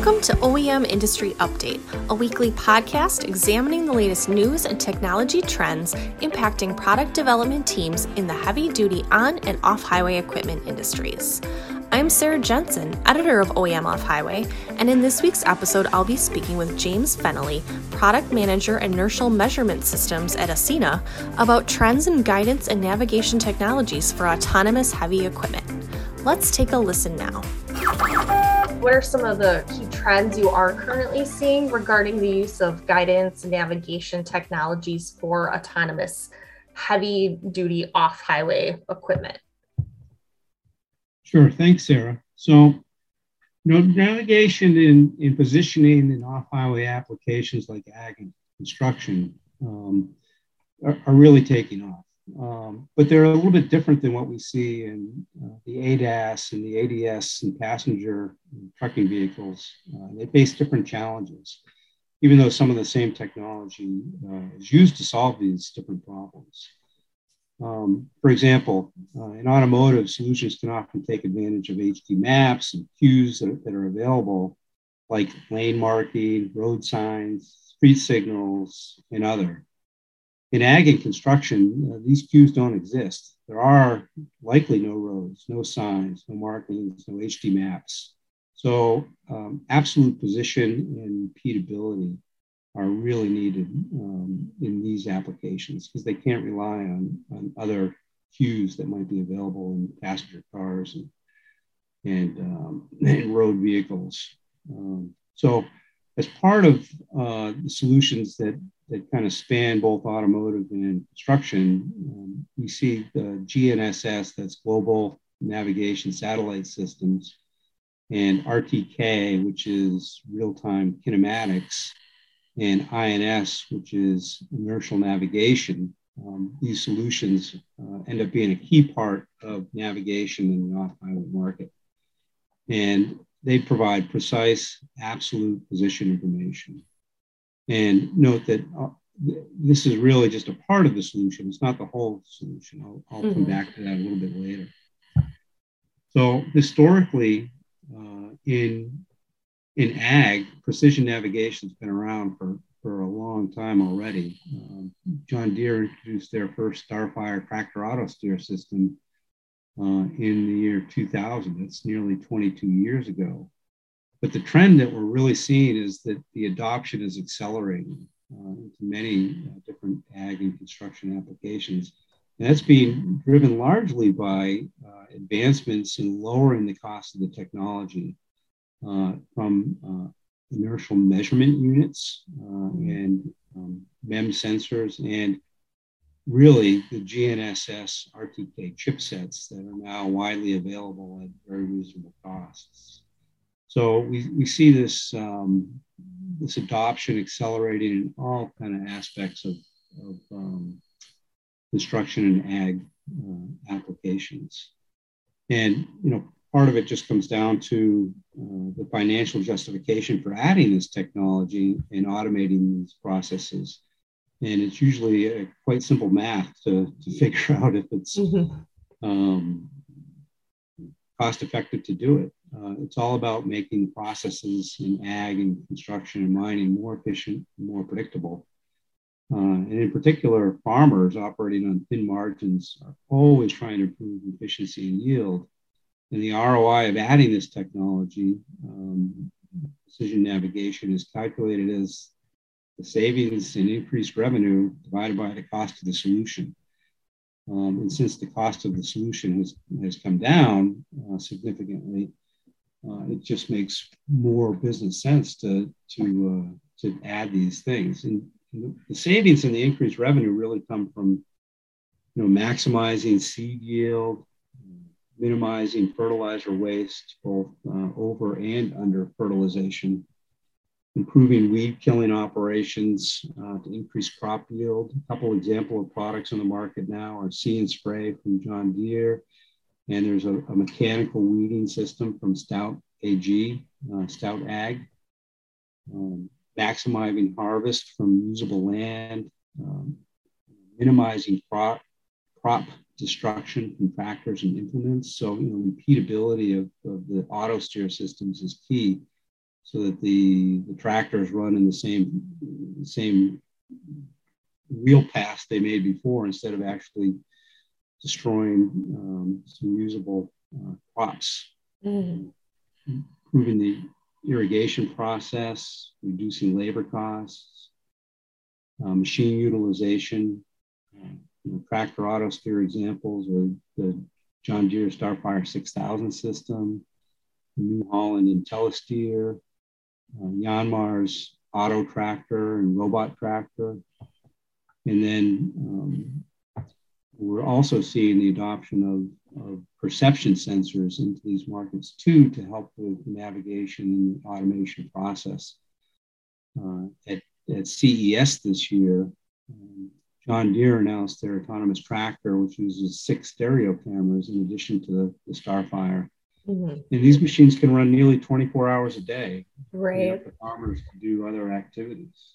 Welcome to OEM Industry Update, a weekly podcast examining the latest news and technology trends impacting product development teams in the heavy duty on and off highway equipment industries. I'm Sarah Jensen, editor of OEM Off Highway, and in this week's episode, I'll be speaking with James Fennelly, product manager inertial measurement systems at Aceinna, about trends in guidance and navigation technologies for autonomous heavy equipment. Let's take a listen now. What are some of the key trends you are currently seeing regarding the use of guidance and navigation technologies for autonomous heavy duty off highway equipment? Sure. Thanks, Sarah. So, you know, navigation in, in positioning in off highway applications like ag and construction um, are, are, really taking off. Um, but they're a little bit different than what we see in uh, the ADAS and the ADS and passenger and trucking vehicles. Uh, they face different challenges, even though some of the same technology uh, is used to solve these different problems. Um, for example, uh, in automotive, solutions can often take advantage of HD maps and cues that, that are available, like lane marking, road signs, street signals, and other. In ag and construction, uh, these cues don't exist. There are likely no roads, no signs, no markings, no HD maps. So, um, absolute position and repeatability are really needed um, in these applications because they can't rely on, on other cues that might be available in passenger cars and, and, um, and road vehicles. Um, so, as part of uh, the solutions that, that kind of span both automotive and construction, um, we see the GNSS, that's Global Navigation Satellite Systems, and RTK, which is real time kinematics and INS, which is inertial navigation. Um, these solutions uh, end up being a key part of navigation in the off-highway market. And they provide precise, absolute position information. And note that uh, this is really just a part of the solution. It's not the whole solution. I'll, I'll mm-hmm. come back to that a little bit later. So historically, uh, in in ag, precision navigation has been around for, for a long time already. Um, John Deere introduced their first Starfire tractor auto steer system uh, in the year 2000. That's nearly 22 years ago. But the trend that we're really seeing is that the adoption is accelerating uh, into many uh, different ag and construction applications. And that's being driven largely by uh, advancements in lowering the cost of the technology uh, from uh, inertial measurement units uh, and um, MEMS sensors, and really the GNSS RTK chipsets that are now widely available at very reasonable costs. So we, we see this, um, this adoption accelerating in all kind of aspects of, of um, construction and ag uh, applications. And, you know, part of it just comes down to uh, the financial justification for adding this technology and automating these processes. And it's usually a quite simple math to, to figure out if it's mm-hmm. um, cost effective to do it. Uh, it's all about making processes in ag and construction and mining more efficient, more predictable. Uh, and in particular, farmers operating on thin margins are always trying to improve efficiency and yield and the ROI of adding this technology, um, precision navigation, is calculated as the savings and increased revenue divided by the cost of the solution. Um, and since the cost of the solution has, has come down uh, significantly, uh, it just makes more business sense to, to, uh, to add these things. And the savings and the increased revenue really come from you know, maximizing seed yield, minimizing fertilizer waste, both uh, over and under fertilization, improving weed killing operations uh, to increase crop yield. A couple example of products on the market now are See and Spray from John Deere, and there's a, a mechanical weeding system from Stout AG, uh, Stout Ag. Um, maximizing harvest from usable land, um, minimizing crop, crop destruction from tractors and implements. So, you know, repeatability of, of the auto steer systems is key so that the, the tractors run in the same, same wheel paths they made before instead of actually destroying um, some usable uh, crops. Mm-hmm. Improving the irrigation process, reducing labor costs, uh, machine utilization, uh, you know, tractor auto steer examples are the John Deere Starfire 6000 system, New Holland IntelliSteer, uh, Yanmar's auto tractor and robot tractor. And then um, we're also seeing the adoption of, of, perception sensors into these markets too to help with the navigation and automation process. Uh, at, at CES this year, um, John Deere announced their autonomous tractor, which uses six stereo cameras in addition to the, the Starfire. Mm-hmm. And these machines can run nearly 24 hours a day. Right. For farmers to do other activities.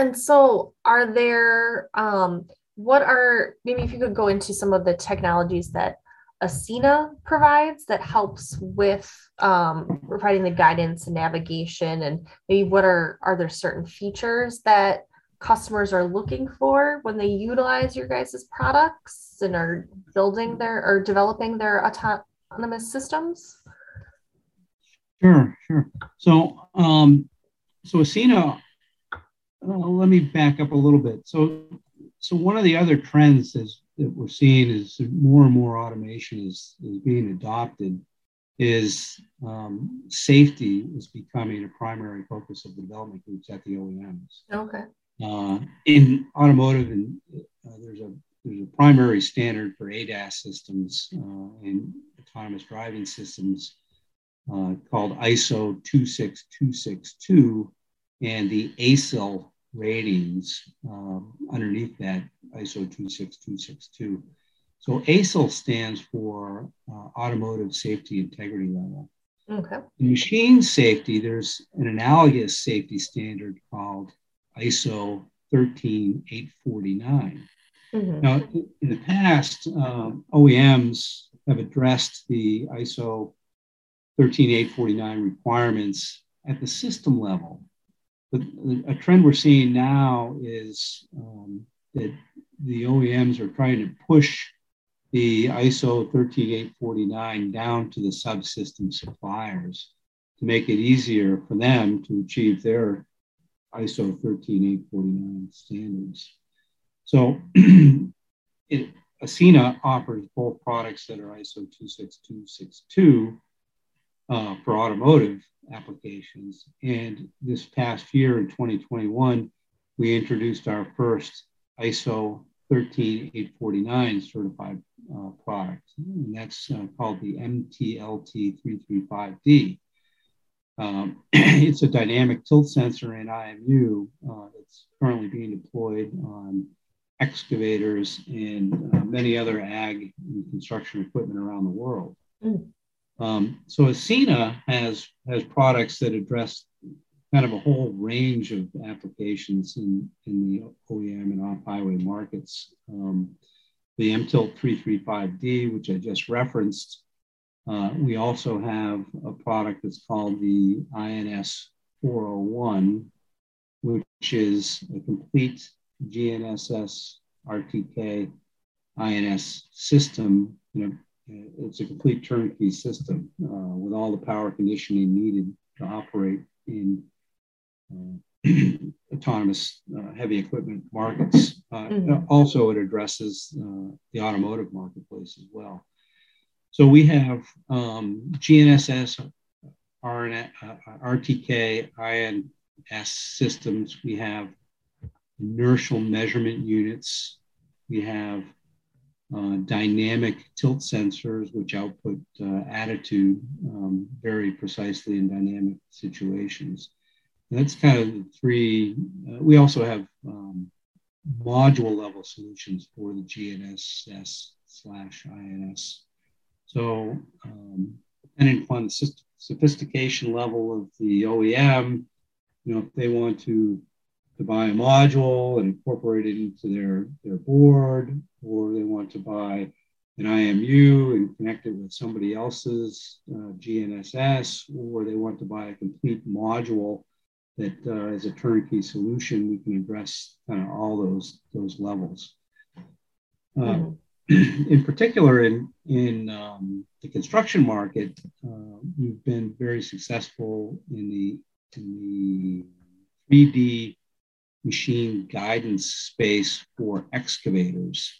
And so, are there, um, what are, maybe if you could go into some of the technologies that Aceinna provides that helps with um, providing the guidance and navigation, and maybe what are, are there certain features that customers are looking for when they utilize your guys' products and are building their or developing their autonomous systems? Sure, sure. So, um, so well, let me back up a little bit. So, so one of the other trends is, that we're seeing is more and more automation is, is being adopted. Is um, safety is becoming a primary focus of the development groups at the OEMs. Okay. Uh, in automotive, and uh, there's a there's a primary standard for ADAS systems uh, and autonomous driving systems uh, called ISO 26262 and the ASIL ratings um, underneath that ISO 26262. So ASIL stands for uh, Automotive Safety Integrity Level. Okay. In machine safety, there's an analogous safety standard called ISO 13849. Mm-hmm. Now, in the past, um, OEMs have addressed the ISO 13849 requirements at the system level. But a trend we're seeing now is um, that the OEMs are trying to push the ISO 13849 down to the subsystem suppliers to make it easier for them to achieve their ISO 13849 standards. So it, Aceinna offers both products that are ISO 26262 uh, for automotive applications. And this past year in 2021, we introduced our first ISO 13849 certified uh, product, and that's uh, called the MTLT335D. Um, it's a dynamic tilt sensor in IMU uh, that's currently being deployed on excavators and uh, many other ag and construction equipment around the world. Mm. Um, so Aceinna has has products that address kind of a whole range of applications in, in the OEM and off-highway markets. Um, the MTILT 335D, which I just referenced, uh, we also have a product that's called the INS 401, which is a complete GNSS RTK INS system. It's a complete turnkey system uh, with all the power conditioning needed to operate in uh, autonomous uh, heavy equipment markets. Uh, mm-hmm. Also, it addresses uh, the automotive marketplace as well. So we have um, GNSS, RN, uh, RTK, INS systems. We have inertial measurement units. We have uh, dynamic tilt sensors, which output uh, attitude um, very precisely in dynamic situations. And that's kind of the three. Uh, we also have um, module level solutions for the GNSS slash INS. So, um, depending upon the sophistication level of the OEM, you know, if they want to to buy a module and incorporate it into their, their board, or they want to buy an IMU and connect it with somebody else's uh, GNSS, or they want to buy a complete module that uh, is a turnkey solution. We can address kind of all those, those levels. Mm-hmm. in particular, in, in um, the construction market, uh, we've been very successful in the, in the 3D machine guidance space for excavators.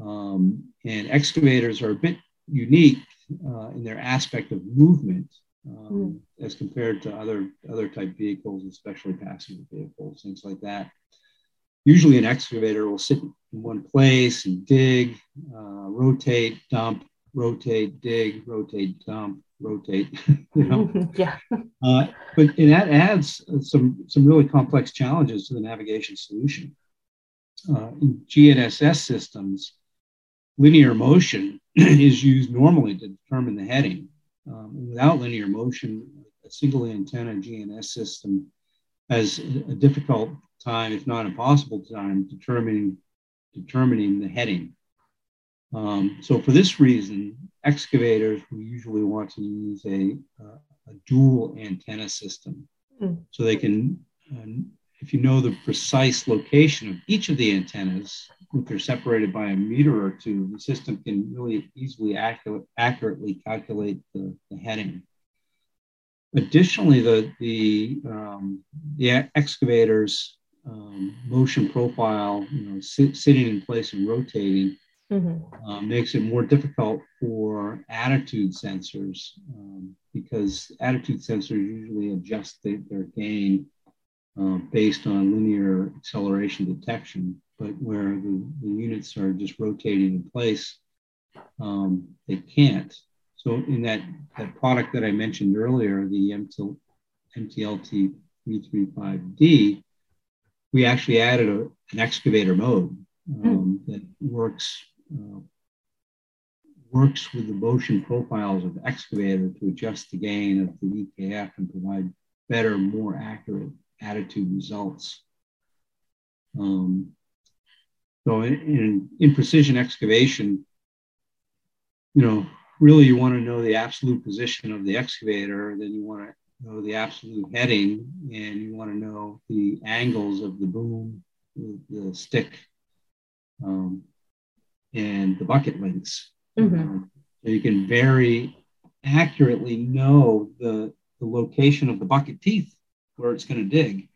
Um, and excavators are a bit unique uh, in their aspect of movement um, mm. as compared to other, other type vehicles, especially passenger vehicles, things like that. Usually, an excavator will sit in one place and dig, uh, rotate, dump, rotate, dig, rotate, dump, rotate. you know, yeah. Uh, but and that adds some some really complex challenges to the navigation solution. Uh, in GNSS systems, linear motion is used normally to determine the heading. Um, without linear motion, a single antenna GNSS system has a difficult time, if not impossible time, determining determining the heading. Um, so for this reason, excavators, we usually want to use a, uh, a dual antenna system. Mm. So they can, um, if you know the precise location of each of the antennas, if they're separated by a meter or two, the system can really easily accurate, accurately calculate the, the heading. Additionally, the, the, um, the excavators um, motion profile, you know, sit, sitting in place and rotating Mm-hmm. Um, makes it more difficult for attitude sensors um, because attitude sensors usually adjust the, their gain uh, based on linear acceleration detection. But where the, the units are just rotating in place, um, they can't. So in that, that product that I mentioned earlier, the MTL, MTLT 335D, we actually added a, an excavator mode hmm. um, that works uh, works with the motion profiles of the excavator to adjust the gain of the EKF and provide better, more accurate attitude results. Um, so in, in, in, precision excavation, you know, really you want to know the absolute position of the excavator, then you want to know the absolute heading, and you want to know the angles of the boom, the, the stick, um, and the bucket links. Mm-hmm. Um, so you can very accurately know the, the location of the bucket teeth where it's going to dig.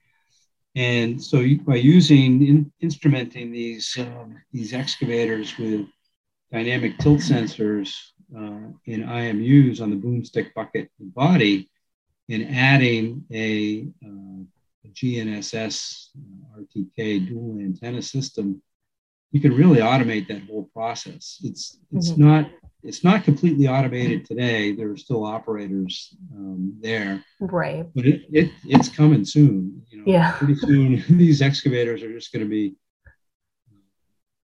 And so you, by using in, instrumenting these um, these excavators with dynamic tilt sensors uh, in IMUs on the boomstick bucket body, and adding a, uh, a GNSS uh, RTK dual antenna system you can really automate that whole process. It's it's mm-hmm. not it's not completely automated today. There are still operators um, there, right? But it, it it's coming soon. You know, yeah. Pretty soon, these excavators are just going to be,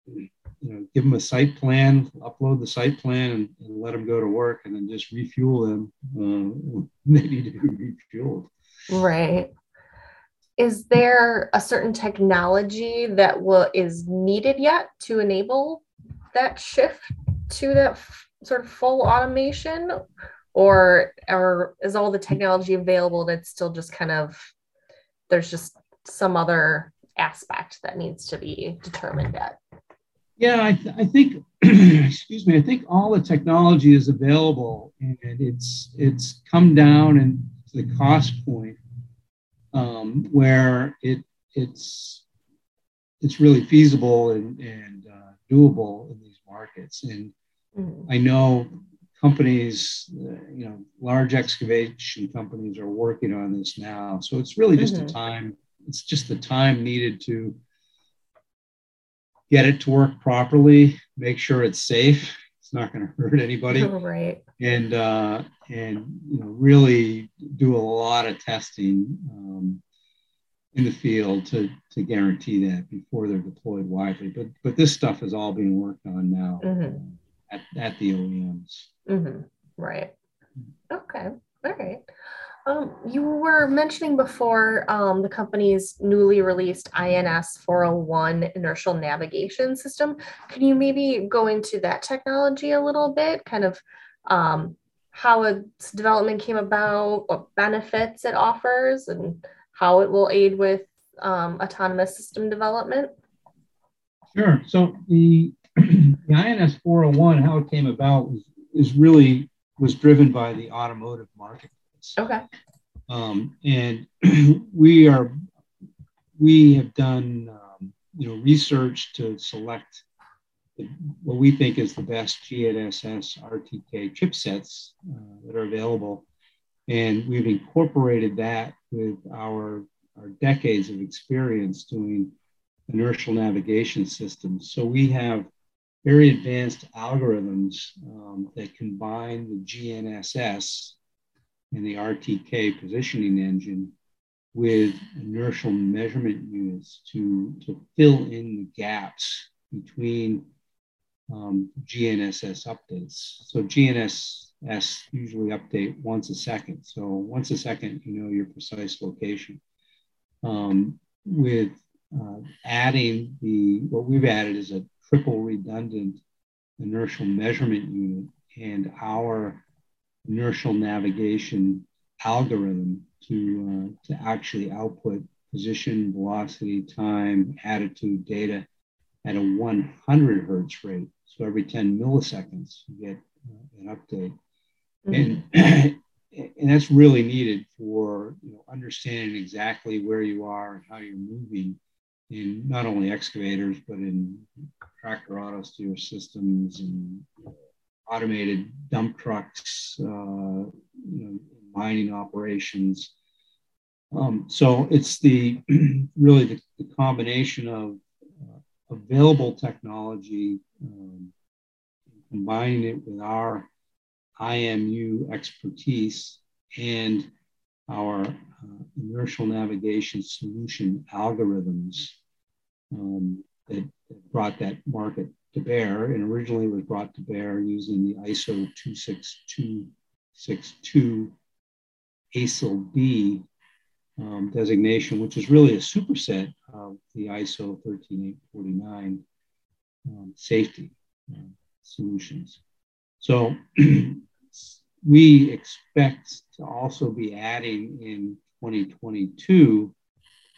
you know, give them a site plan, upload the site plan, and, and let them go to work, and then just refuel them. Uh, they need to be refueled. Right is there a certain technology that will is needed yet to enable that shift to that f- sort of full automation or or is all the technology available it's still just kind of there's just some other aspect that needs to be determined yet? Yeah, I, th- I think, excuse me, I think all the technology is available and it's it's come down and to the cost point um, where it it's it's really feasible and, and uh, doable in these markets. And mm-hmm. I know companies, uh, you know, large excavation companies are working on this now. So it's really just mm-hmm. a time. It's just the time needed to get it to work properly, make sure it's safe. It's not going to hurt anybody, right? And uh, and you know, really do a lot of testing um, in the field to to guarantee that before they're deployed widely. But but this stuff is all being worked on now mm-hmm. at, at the OEMs. Mm-hmm. Right. Okay. All right. Um, you were mentioning before um, the company's newly released INS 401 inertial navigation system. Can you maybe go into that technology a little bit, kind of um, how its development came about, what benefits it offers, and how it will aid with um, autonomous system development? Sure. So the, the INS 401, how it came about is really was driven by the automotive market. Okay. Um, and we are we have done um, you know research to select the, what we think is the best GNSS RTK chipsets uh, that are available, and we've incorporated that with our our decades of experience doing inertial navigation systems. So we have very advanced algorithms um, that combine the GNSS and the RTK positioning engine with inertial measurement units to, to fill in the gaps between um, GNSS updates. So GNSS usually update once a second. So once a second, you know your precise location. Um, with uh, adding the, what we've added is a triple redundant inertial measurement unit and our inertial navigation algorithm to, uh, to actually output position, velocity, time, attitude data at a 100 hertz rate. So every 10 milliseconds, you get uh, an update. Mm-hmm. And, and that's really needed for you know, understanding exactly where you are and how you're moving in not only excavators, but in tractor auto steer systems and automated dump trucks, uh, you know, mining operations. Um, so it's the really the, the combination of uh, available technology, um, combining it with our IMU expertise and our uh, inertial navigation solution algorithms um, that, that brought that market to bear, and originally was brought to bear using the ISO 26262 ASIL B um, designation, which is really a superset of the ISO 13849 um, safety uh, solutions. So we expect to also be adding in 2022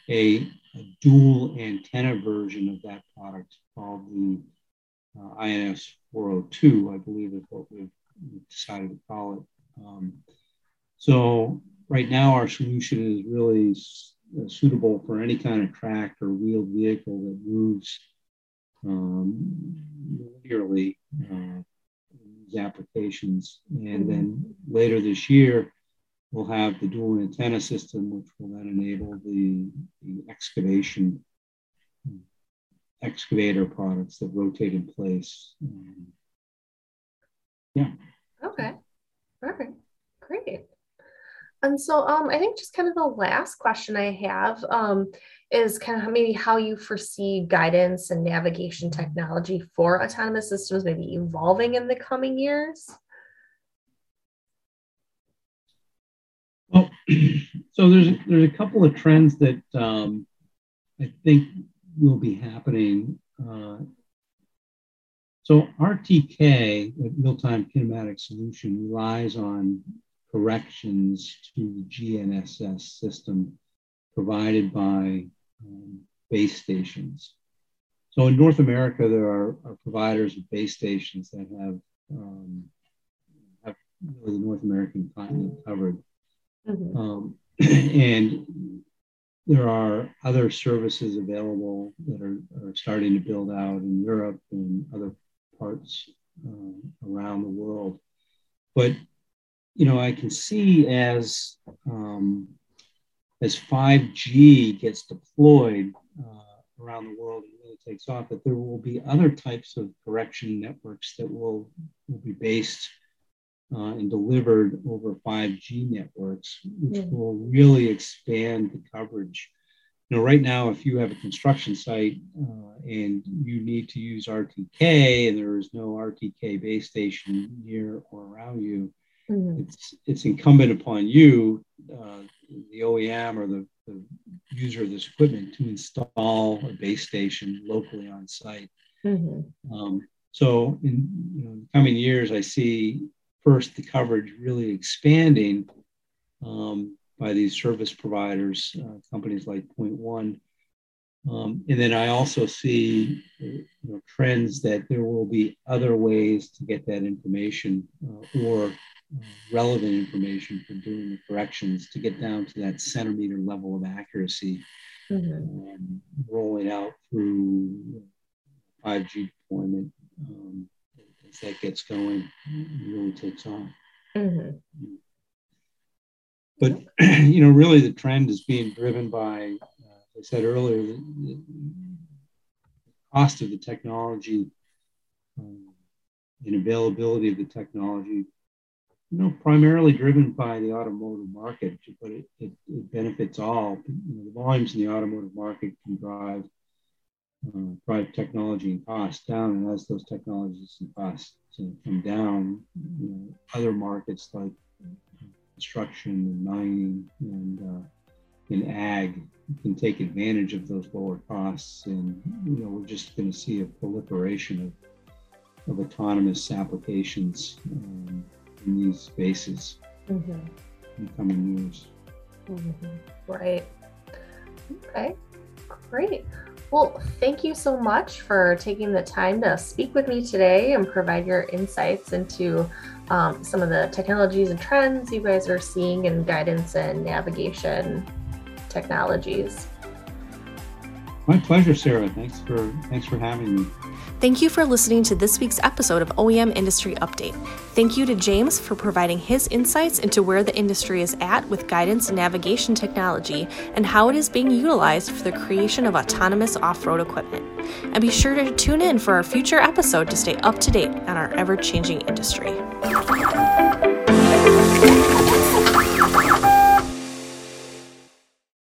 a, a dual antenna version of that product called the uh, INS 402, I believe is what we've, decided to call it. Um, so right now our solution is really uh, suitable for any kind of tracked or wheeled vehicle that moves um, linearly uh, these applications. And then later this year, we'll have the dual antenna system, which will then enable the, the excavation excavator products that rotate in place. Um, yeah. Okay. Perfect. Great. And so um, I think just kind of the last question I have um, is kind of maybe how you foresee guidance and navigation technology for autonomous systems maybe evolving in the coming years. Well, so there's there's a couple of trends that um, I think will be happening. Uh, so RTK, real-time kinematic solution, relies on corrections to the GNSS system provided by um, base stations. So in North America, there are, are providers of base stations that have, um, have really the North American continent covered. Mm-hmm. Um, and there are other services available that are, are starting to build out in Europe and other parts uh, around the world. But you know, I can see as um, as 5G gets deployed uh, around the world and really takes off, that there will be other types of correction networks that will, will be based uh, and delivered over 5G networks, which mm. will really expand the coverage. You know, right now, if you have a construction site uh, and you need to use RTK and there is no RTK base station near or around you, mm-hmm. it's it's incumbent upon you, uh, the OEM or the, the, user of this equipment, to install a base station locally on site. Mm-hmm. Um, so, in you know, coming years, I see first the coverage really expanding um, by these service providers, uh, companies like Point One. Um, and then I also see you know, trends that there will be other ways to get that information uh, or relevant information for doing the corrections to get down to that centimeter level of accuracy, mm-hmm. um, rolling out through 5G deployment um, as that gets going, really takes off. Mm-hmm. But you know, really, the trend is being driven by, uh, as I said earlier, the, the, cost of the technology um, and availability of the technology you know, primarily driven by the automotive market, but it, it, it benefits all. You know, the volumes in the automotive market can drive uh, drive technology and costs down, and as those technologies and costs come down, you know, other markets like construction and mining and uh, in ag can take advantage of those lower costs, and you know, we're just going to see a proliferation of of autonomous applications. Um, in these spaces mm-hmm. in coming years. Mm-hmm. Right. Okay, great. Well, thank you so much for taking the time to speak with me today and provide your insights into um, some of the technologies and trends you guys are seeing in guidance and navigation technologies. My pleasure, Sarah. Thanks for thanks for having me. Thank you for listening to this week's episode of OEM Industry Update. Thank you to James for providing his insights into where the industry is at with guidance and navigation technology and how it is being utilized for the creation of autonomous off road equipment. And be sure to tune in for our future episode to stay up to date on our ever changing industry.